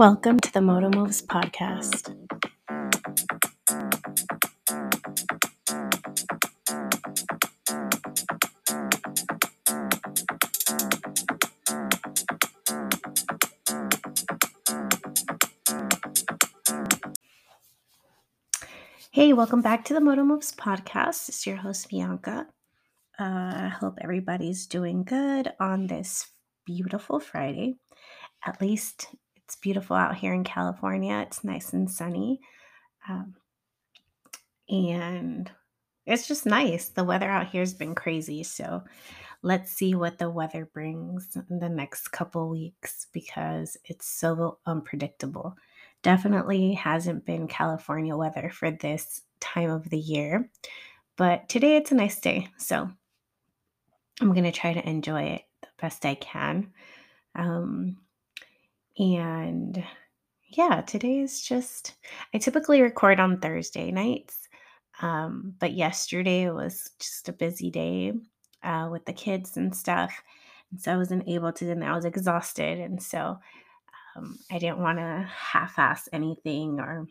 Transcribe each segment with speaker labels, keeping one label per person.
Speaker 1: Welcome to the Moto Moves podcast. Hey, welcome back to the Moto Moves podcast. It's your host, Bianca. Uh, I hope everybody's doing good on this beautiful Friday. At least it's beautiful out here in California. It's nice and sunny. Um, and it's just nice. The weather out here has been crazy. So let's see what the weather brings in the next couple weeks because it's so unpredictable. Definitely hasn't been California weather for this time of the year. But today it's a nice day. So I'm going to try to enjoy it the best I can. Um, and yeah, today is just, I typically record on Thursday nights. Um, but yesterday was just a busy day uh, with the kids and stuff. And so I wasn't able to, and I was exhausted. And so um, I didn't want to half ass anything or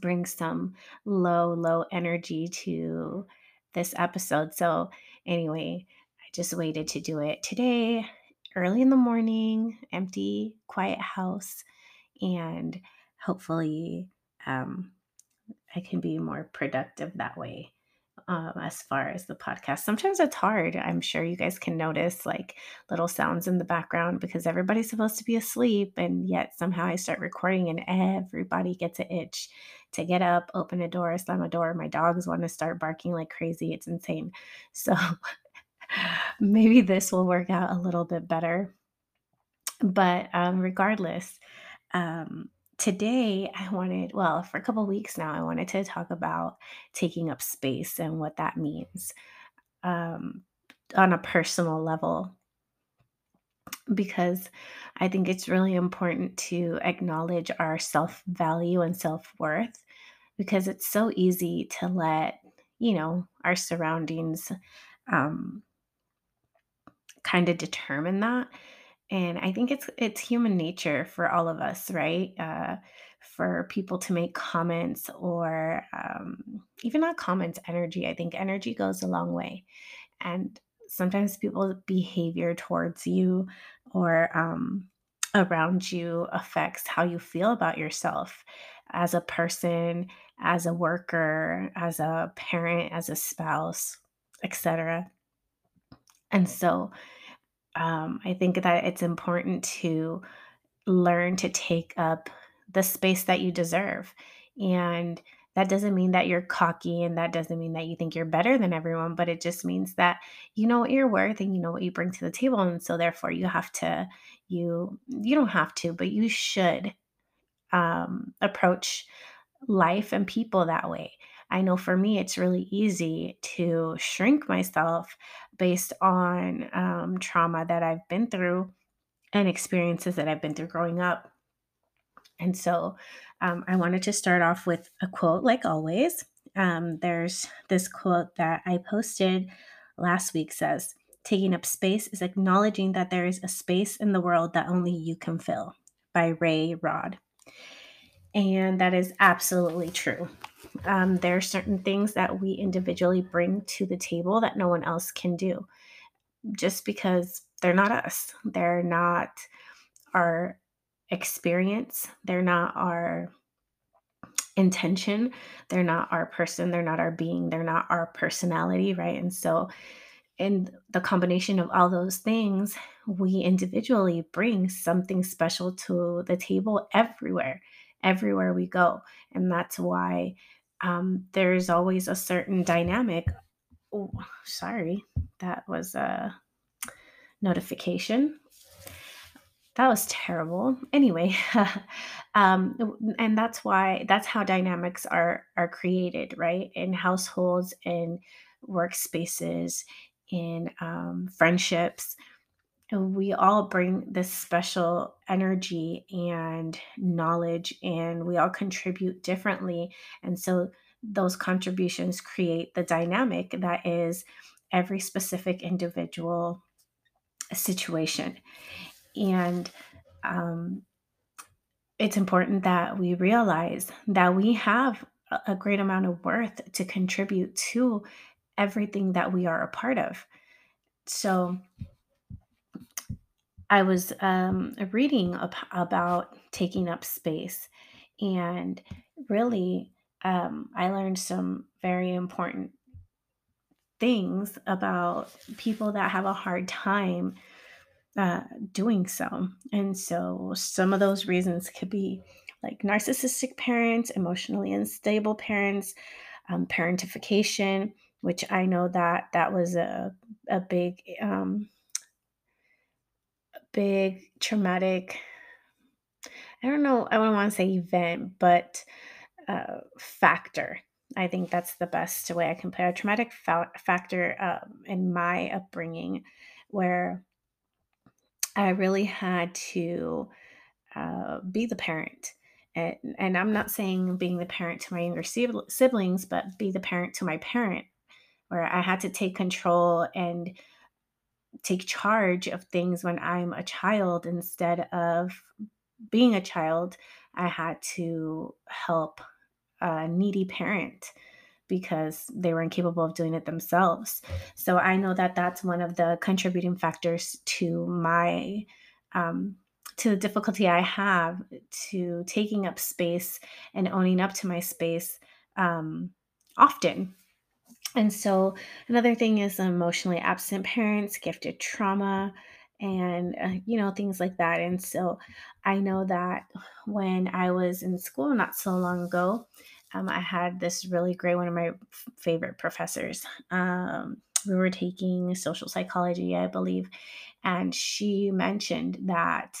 Speaker 1: bring some low, low energy to this episode. So, anyway, I just waited to do it today, early in the morning, empty, quiet house, and hopefully um, I can be more productive that way. Um, as far as the podcast, sometimes it's hard. I'm sure you guys can notice like little sounds in the background because everybody's supposed to be asleep, and yet somehow I start recording and everybody gets an itch to get up, open a door, slam a door. My dogs want to start barking like crazy. It's insane. So maybe this will work out a little bit better. But um, regardless, um, today I wanted, well, for a couple weeks now, I wanted to talk about taking up space and what that means um, on a personal level. Because I think it's really important to acknowledge our self value and self worth because it's so easy to let, you know, our surroundings um, kind of determine that and i think it's it's human nature for all of us right? Uh, for people to make comments or um, even not comments energy i think energy goes a long way and sometimes people's behavior towards you or um, around you affects how you feel about yourself as a person as a worker as a parent as a spouse etc and so um, I think that it's important to learn to take up the space that you deserve. And that doesn't mean that you're cocky and that doesn't mean that you think you're better than everyone, but it just means that you know what you're worth and you know what you bring to the table. And so therefore you have to, you you don't have to, but you should um, approach life and people that way. I know for me, it's really easy to shrink myself based on um, trauma that I've been through and experiences that I've been through growing up. And so um, I wanted to start off with a quote, like always. Um, there's this quote that I posted last week says, Taking up space is acknowledging that there is a space in the world that only you can fill by Ray Rod. And that is absolutely true. Um, there are certain things that we individually bring to the table that no one else can do just because they're not us. They're not our experience. They're not our intention. They're not our person. They're not our being. They're not our personality, right? And so, in the combination of all those things, we individually bring something special to the table everywhere everywhere we go. And that's why um, there's always a certain dynamic. Oh, sorry, that was a notification. That was terrible. Anyway, um, and that's why that's how dynamics are are created, right? In households, in workspaces, in um, friendships we all bring this special energy and knowledge and we all contribute differently and so those contributions create the dynamic that is every specific individual situation and um, it's important that we realize that we have a a great amount of worth to contribute to everything that we are a part of. So I was um, reading ab- about taking up space, and really, um, I learned some very important things about people that have a hard time uh, doing so. And so, some of those reasons could be like narcissistic parents, emotionally unstable parents, um, parentification, which I know that that was a a big um, big traumatic I don't know, I don't wanna say event, but, uh, factor. I think that's the best way I can put it. A traumatic fa factor, um, in my upbringing where I really had to, uh, be the parent. And and I'm not saying being the parent to my younger siblings, but be the parent to my parent, where I had to take control and take charge of things when I'm a child instead of being a child, I had to help a needy parent because they were incapable of doing it themselves. So I know that that's one of the contributing factors to my um, to the difficulty I have to taking up space and owning up to my space um, often and so another thing is emotionally absent parents, gifted trauma, and uh, you know things like that. And so I know that when I was in school not so long ago, um, I had this really great one of my favorite professors. Um, we were taking social psychology, I believe, and she mentioned that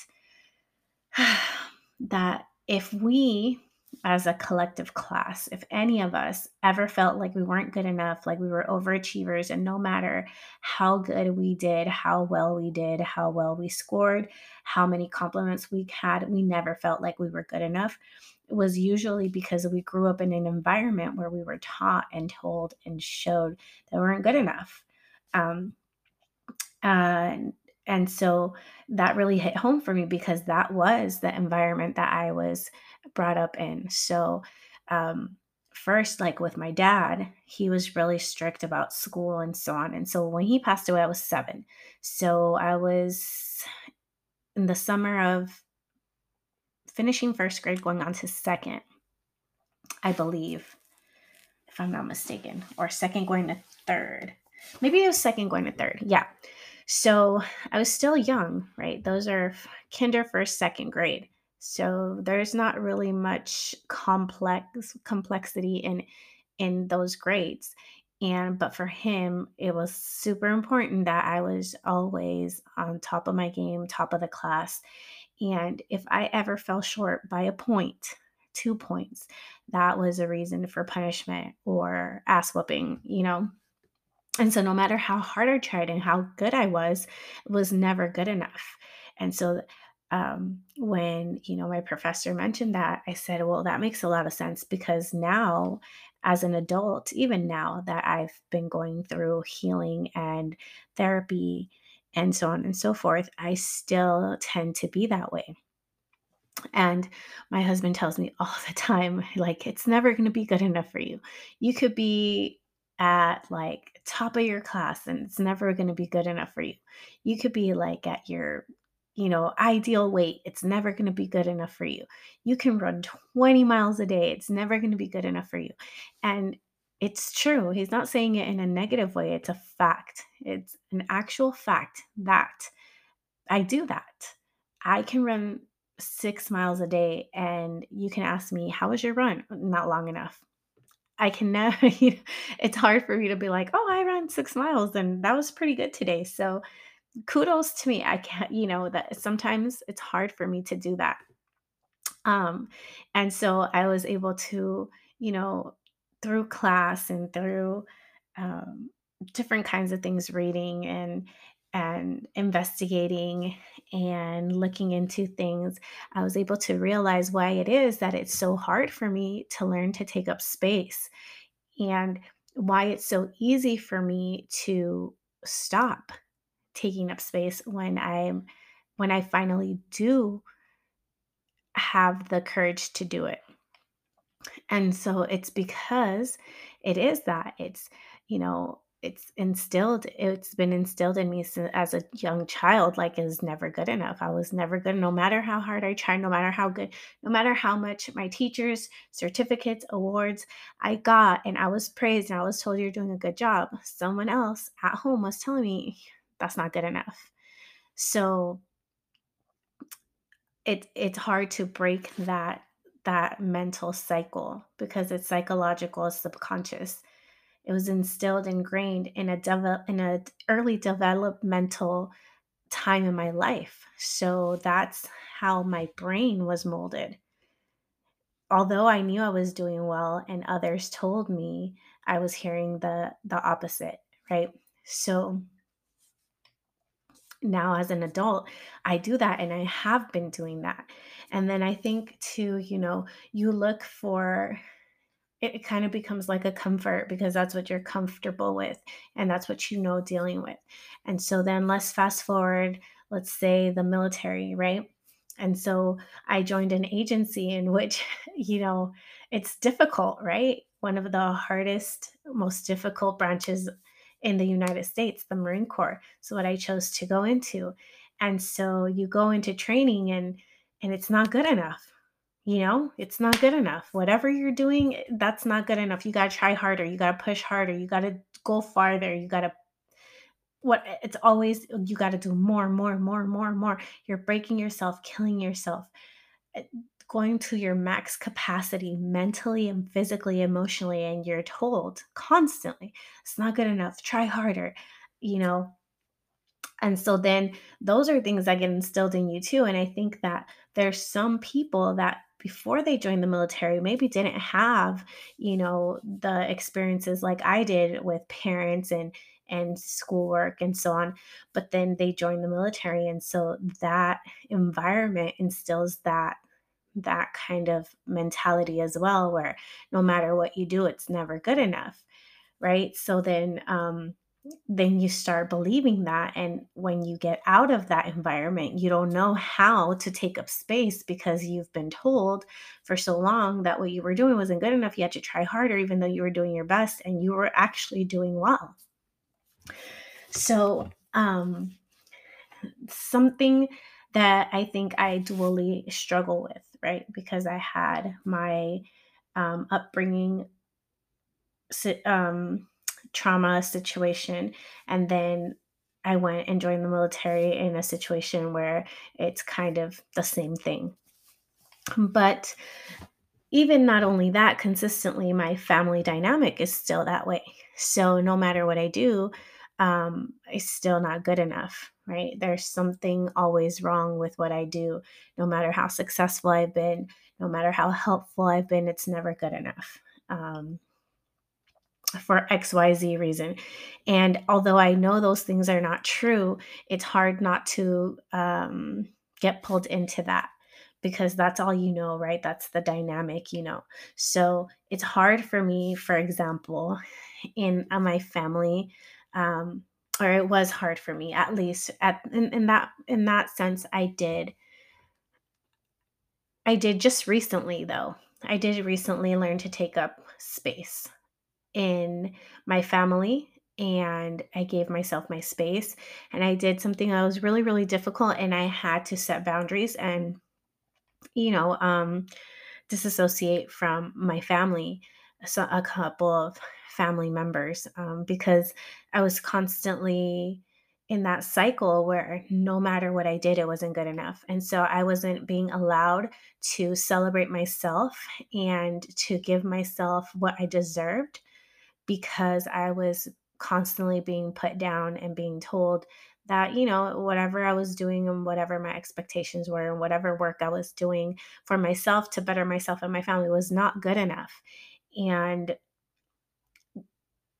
Speaker 1: that if we as a collective class, if any of us ever felt like we weren't good enough, like we were overachievers, and no matter how good we did, how well we did, how well we scored, how many compliments we had, we never felt like we were good enough. It was usually because we grew up in an environment where we were taught and told and showed that we weren't good enough. Um, and and so that really hit home for me because that was the environment that I was brought up in. So, um, first, like with my dad, he was really strict about school and so on. And so when he passed away, I was seven. So I was in the summer of finishing first grade, going on to second, I believe, if I'm not mistaken, or second going to third. Maybe it was second going to third. Yeah. So I was still young, right? Those are kinder, first, second grade. So there's not really much complex complexity in in those grades. And but for him, it was super important that I was always on top of my game, top of the class. And if I ever fell short by a point, two points, that was a reason for punishment or ass whooping, you know? And so no matter how hard I tried and how good I was, it was never good enough. And so um, when you know my professor mentioned that, I said, "Well, that makes a lot of sense because now, as an adult, even now that I've been going through healing and therapy and so on and so forth, I still tend to be that way." And my husband tells me all the time, like, it's never going to be good enough for you. You could be at like top of your class and it's never going to be good enough for you. You could be like at your, you know, ideal weight. It's never going to be good enough for you. You can run 20 miles a day. It's never going to be good enough for you. And it's true. He's not saying it in a negative way. It's a fact. It's an actual fact that I do that. I can run 6 miles a day, and you can ask me, "How was your run?" "Not long enough." I can never you know, it's hard for me to be like, "Oh, I ran 6 miles, and that was pretty good today." So, kudos to me. I can't you know, that sometimes it's hard for me to do that. Um, and so I was able to, you know, through class and through um, different kinds of things, reading and and investigating and looking into things, I was able to realize why it is that it's so hard for me to learn to take up space and why it's so easy for me to stop taking up space when I'm when I finally do have the courage to do it. And so it's because it is that. It's, you know, it's instilled, it's been instilled in me as a young child, like is never good enough. I was never good, no matter how hard I tried, no matter how good, no matter how much my teachers, certificates, awards I got, and I was praised and I was told you're doing a good job. Someone else at home was telling me that's not good enough. So it it's hard to break that that mental cycle because it's psychological, it's subconscious. It was instilled, ingrained in a devel- in a early developmental time in my life. So that's how my brain was molded. Although I knew I was doing well and others told me I was hearing the the opposite, right? So now as an adult, I do that and I have been doing that. And then I think too, you know, you look for it, kind of becomes like a comfort because that's what you're comfortable with and that's what you know dealing with. And so then let's fast forward, let's say the military, right? And so I joined an agency in which, you know, it's difficult, right? One of the hardest, most difficult branches in the United States, the Marine Corps. So what I chose to go into. And so you go into training and and it's not good enough. You know, it's not good enough. Whatever you're doing, that's not good enough. You got to try harder. You got to push harder. You got to go farther. You got to what it's always you got to do more, more, more, more, more. You're breaking yourself, killing yourself going to your max capacity mentally and physically, emotionally, and you're told constantly, it's not good enough, try harder, you know. And so then those are things that get instilled in you too. And I think that there's some people that before they joined the military maybe didn't have, you know, the experiences like I did with parents and and schoolwork and so on but then they join the military and so that environment instills that that kind of mentality as well where no matter what you do it's never good enough right? So then um then you start believing that and when you get out of that environment you don't know how to take up space because you've been told for so long that what you were doing wasn't good enough you had to try harder even though you were doing your best and you were actually doing well. So um something that I think I dually struggle with, right? Because I had my um, upbringing um, trauma situation, and then I went and joined the military in a situation where it's kind of the same thing. But even not only that, consistently, my family dynamic is still that way. So no matter what I do, um, it's still not good enough, right? There's something always wrong with what I do. No matter how successful I've been, no matter how helpful I've been, it's never good enough. Um, for XYZ reason. And although I know those things are not true, it's hard not to um, get pulled into that because that's all you know, right? That's the dynamic, you know. So it's hard for me, for example, in uh, my family um, or it was hard for me at least at in, in that in that sense i did i did just recently though. I did recently learn to take up space in my family and i gave myself my space and i did something that was really really difficult and i had to set boundaries and you know um disassociate from my family a couple of family members um, because I was constantly in that cycle where no matter what I did, it wasn't good enough. And so I wasn't being allowed to celebrate myself and to give myself what I deserved because I was constantly being put down and being told that, you know, whatever I was doing and whatever my expectations were and whatever work I was doing for myself to better myself and my family was not good enough. And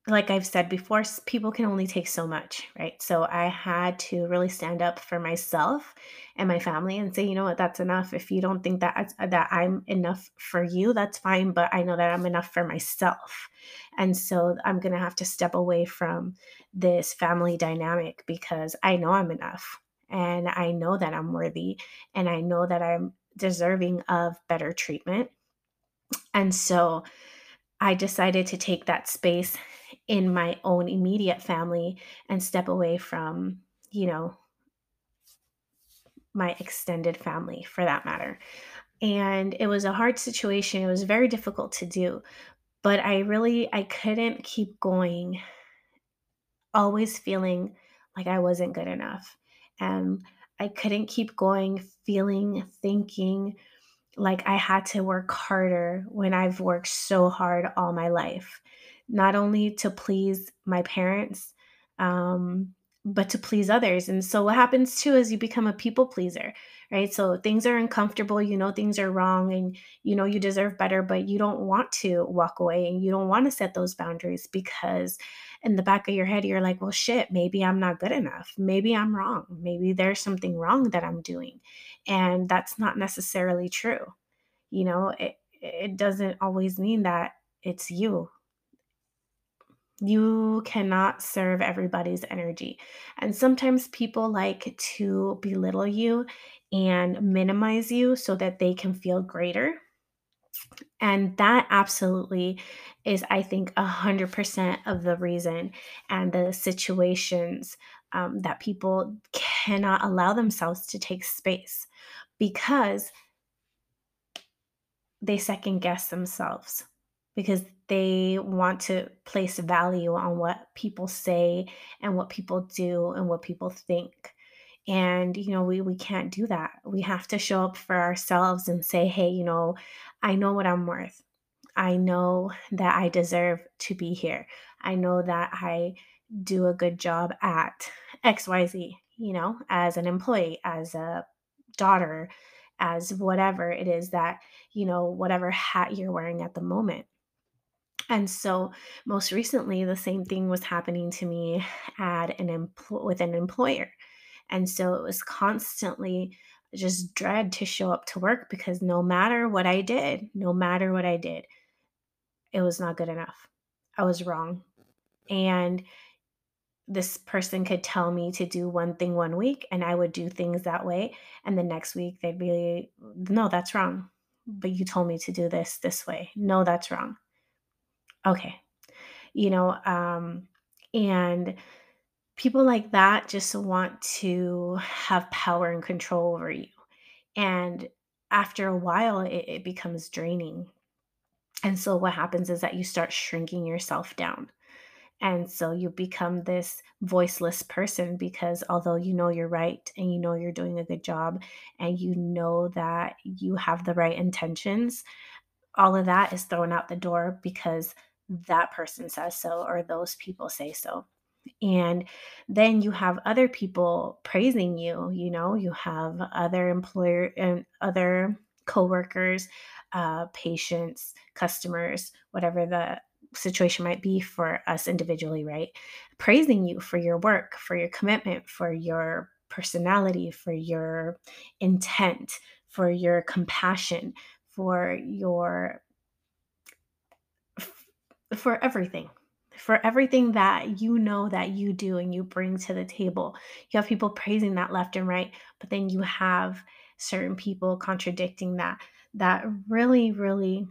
Speaker 1: like I've said before, people can only take so much, right? So I had to really stand up for myself and my family and say, you know what, that's enough. If you don't think that that I'm enough for you, that's fine, but I know that I'm enough for myself. And so I'm going to have to step away from this family dynamic because I know I'm enough and I know that I'm worthy and I know that I'm deserving of better treatment. And so I decided to take that space in my own immediate family and step away from, you know, my extended family for that matter. And it was a hard situation. It was very difficult to do, but I really I couldn't keep going always feeling like I wasn't good enough. And I couldn't keep going feeling thinking like I had to work harder when I've worked so hard all my life, not only to please my parents, um, but to please others. And so, what happens too is you become a people pleaser, right? So, things are uncomfortable, you know, things are wrong, and you know, you deserve better, but you don't want to walk away and you don't want to set those boundaries because in the back of your head, you're like, well, shit, maybe I'm not good enough. Maybe I'm wrong. Maybe there's something wrong that I'm doing. And that's not necessarily true. You know, it, it doesn't always mean that it's you. You cannot serve everybody's energy. And sometimes people like to belittle you and minimize you so that they can feel greater and that absolutely is, I think, 100% of the reason and the situations um, that people cannot allow themselves to take space because they second guess themselves, because they want to place value on what people say and what people do and what people think. And, you know, we we can't do that. We have to show up for ourselves and say, "Hey, you know, I know what I'm worth. I know that I deserve to be here. I know that I do a good job at XYZ, you know, as an employee, as a daughter, as whatever it is that, you know, whatever hat you're wearing at the moment." And so, most recently, the same thing was happening to me at an empl- with an employer and so it was constantly just dread to show up to work because no matter what I did, no matter what I did, it was not good enough. I was wrong. And this person could tell me to do one thing one week and I would do things that way. And the next week they'd be, no, that's wrong. But you told me to do this this way. No, that's wrong. Okay. You know, um, and people like that just want to have power and control over you. And after a while, it, it becomes draining. And so, what happens is that you start shrinking yourself down. And so you become this voiceless person because although you know you're right and you know you're doing a good job and you know that you have the right intentions, all of that is thrown out the door because that person says so or those people say so. And then you have other people praising you you know you have other employer and other coworkers uh, patients customers whatever the situation might be for us individually right praising you for your work for your commitment for your personality for your intent for your compassion for your for everything for everything that you know that you do and you bring to the table. You have people praising that left and right, but then you have certain people contradicting that. That really, really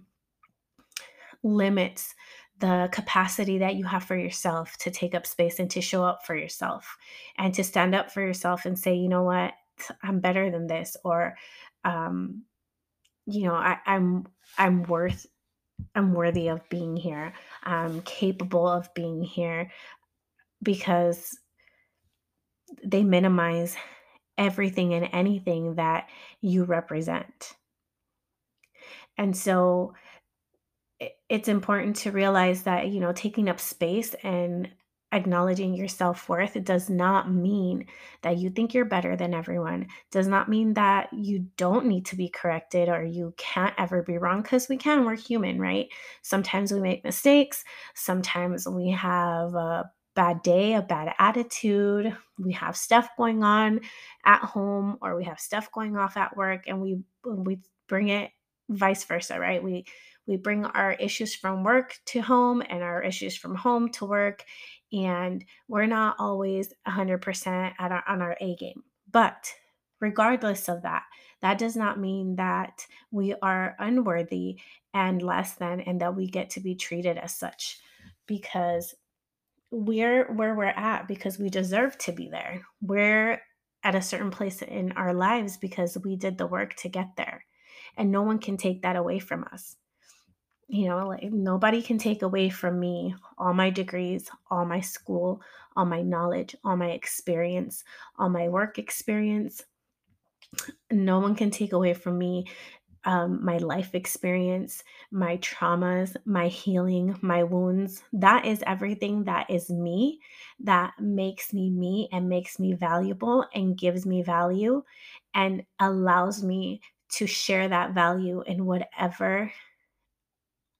Speaker 1: limits the capacity that you have for yourself to take up space and to show up for yourself and to stand up for yourself and say, you know what, I'm better than this, or, um, you know, I, I'm I'm worth I'm worthy of being here. I'm capable of being here because they minimize everything and anything that you represent. And so it's important to realize that, you know, taking up space and acknowledging your self-worth does not mean that you think you're better than everyone does not mean that you don't need to be corrected or you can't ever be wrong because we can we're human right? Sometimes we make mistakes sometimes we have a bad day a bad attitude we have stuff going on at home or we have stuff going off at work and we we bring it vice versa right we we bring our issues from work to home and our issues from home to work and we're not always 100% at our, on our A game. But regardless of that. That does not mean that we are unworthy and less than, and that we get to be treated as such because we're where we're at because we deserve to be there. We're at a certain place in our lives because we did the work to get there. And no one can take that away from us. You know, like nobody can take away from me all my degrees, all my school, all my knowledge, all my experience, all my work experience. No one can take away from me um, my life experience, my traumas, my healing, my wounds. That is everything that is me, that makes me me and makes me valuable and gives me value and allows me to share that value in whatever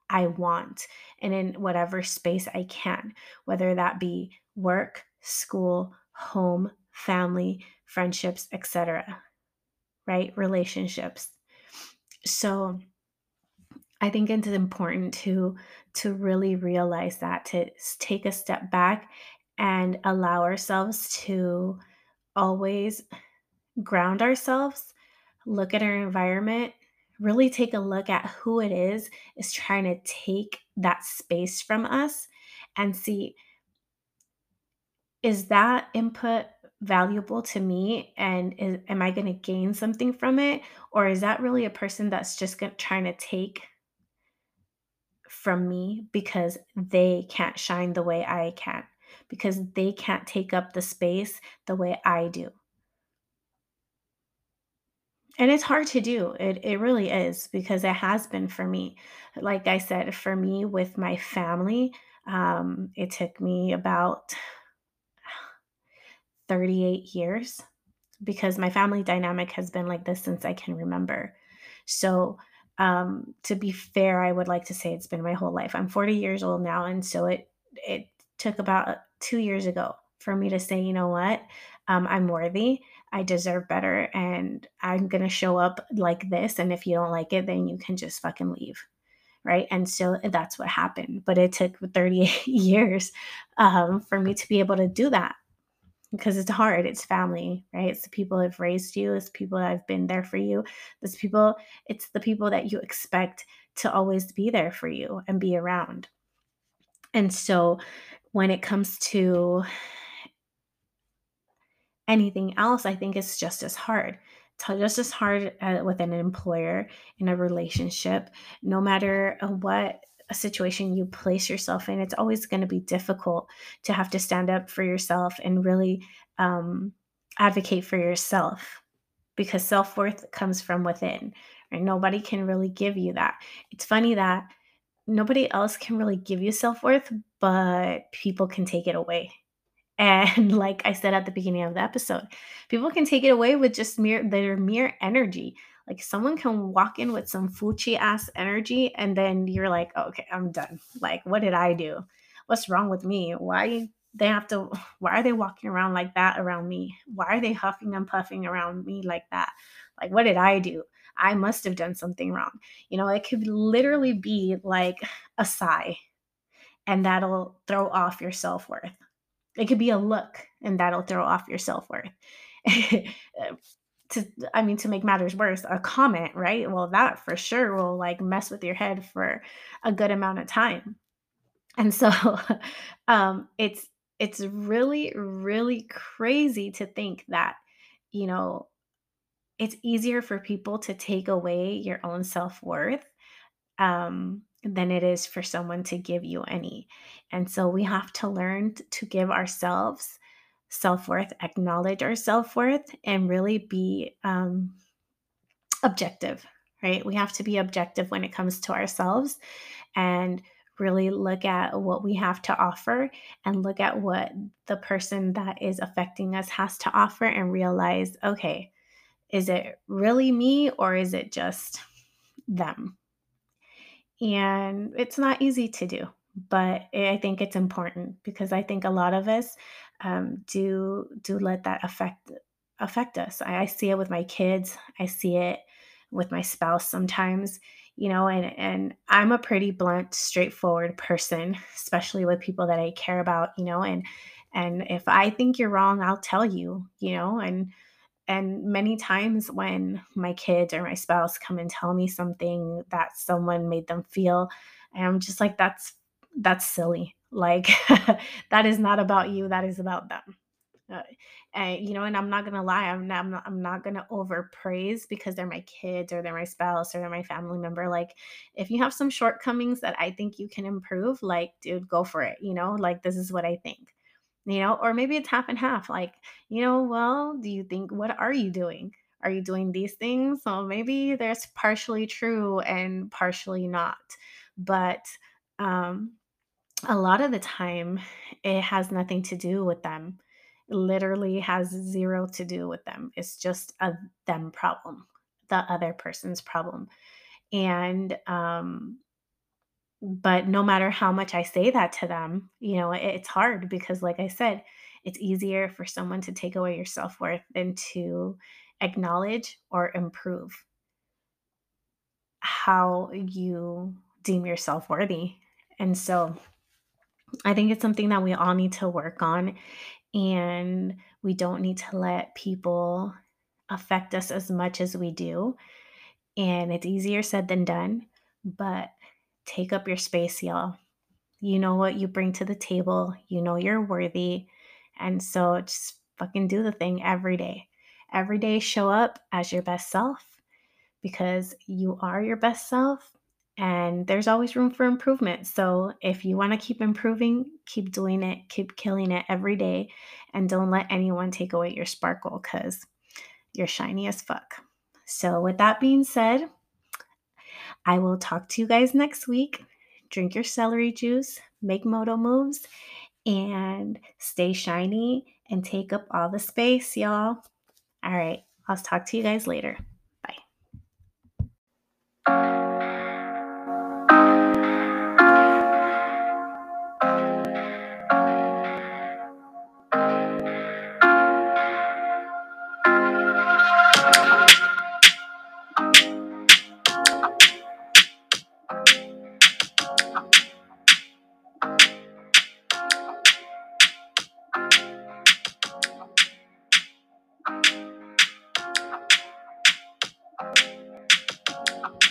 Speaker 1: I want and in whatever space I can, whether that be work, school, home, family, friendships, etc. Right? Relationships so I think it's important to to really realize that to take a step back and allow ourselves to always ground ourselves, look at our environment, really take a look at who it is is trying to take that space from us and see is that input valuable to me and is, am I going to gain something from it or is that really a person that's just gonna, trying to take from me because they can't shine the way I can because they can't take up the space the way I do. And it's hard to do. It it really is because it has been for me. Like I said, for me with my family, um, it took me about 38 years because my family dynamic has been like this since I can remember. So, um, to be fair, I would like to say it's been my whole life. I'm 40 years old now, and so it it took about two years ago for me to say, you know what, um, I'm worthy. I deserve better, and I'm gonna show up like this. And if you don't like it, then you can just fucking leave right and so that's what happened but it took 38 years um, for me to be able to do that because it's hard. It's family, right? It's the people that have raised you, it's people that have been there for you. It's people, it's the people that you expect to always be there for you and be around. And so when it comes to anything else, I think it's just as hard. It's just as hard uh, with an employer in a relationship, no matter uh, what a situation you place yourself in, it's always going to be difficult to have to stand up for yourself and really um, advocate for yourself because self worth comes from within. Right? Nobody can really give you that. It's funny that nobody else can really give you self worth, but people can take it away. And like I said at the beginning of the episode, people can take it away with just mere their mere energy. Like someone can walk in with some fuchi ass energy and then you're like, oh, okay, I'm done. Like, what did I do? What's wrong with me? Why they have to why are they walking around like that around me? Why are they huffing and puffing around me like that? Like, what did I do? I must have done something wrong. You know, it could literally be like a sigh and that'll throw off your self worth. It could be a look and that'll throw off your self worth. to i mean to make matters worse a comment right well that for sure will like mess with your head for a good amount of time and so um it's it's really really crazy to think that you know it's easier for people to take away your own self-worth um than it is for someone to give you any and so we have to learn to give ourselves self worth, acknowledge our self worth, and really be um, objective, right? We have to be objective when it comes to ourselves and really look at what we have to offer and look at what the person that is affecting us has to offer and realize okay, is it really me or is it just them? And it's not easy to do but I think it's important because I think a lot of us um, do do let that affect affect us. I, I see it with my kids. I see it with my spouse sometimes, you know, and and I'm a pretty blunt, straightforward person, especially with people that I care about, you know, and and if I think you're wrong, I'll tell you, you know, and And many times when my kids or my spouse come and tell me something that someone made them feel, I'm just like, that's that's silly. Like that is not about you. That is about them. Uh, and you know, and I'm not gonna lie, I'm not, I'm not, I'm not gonna overpraise because they're my kids or they're my spouse or they're my family member. Like, if you have some shortcomings that I think you can improve, like, dude, go for it. You know, like this is what I think. You know, or maybe it's half and half. Like, you know, well, do you think what are you doing? Are you doing these things? So maybe there's partially true and partially not. But um a lot of the time, it has nothing to do with them. It literally has 0 to do with them. It's just a them problem, the other person's problem. And, um but no matter how much I say that to them, you know, it it's hard because, like I said, it's easier for someone to take away your self-worth than to acknowledge or improve how you deem yourself worthy. And so I think it's something that we all need to work on, and we don't need to let people affect us as much as we do. And it's easier said than done, but take up your space, y'all. You know what you bring to the table, you know you're worthy. And so just fucking do the thing every day. Every day, show up as your best self because you are your best self and there's always room for improvement. So if you want to keep improving, keep doing it, keep killing it every day, and don't let anyone take away your sparkle because you're shiny as fuck. So, with that being said, I will talk to you guys next week. Drink your celery juice, make moto moves, and stay shiny and take up all the space, y'all. All right, I'll talk to you guys later. Bye.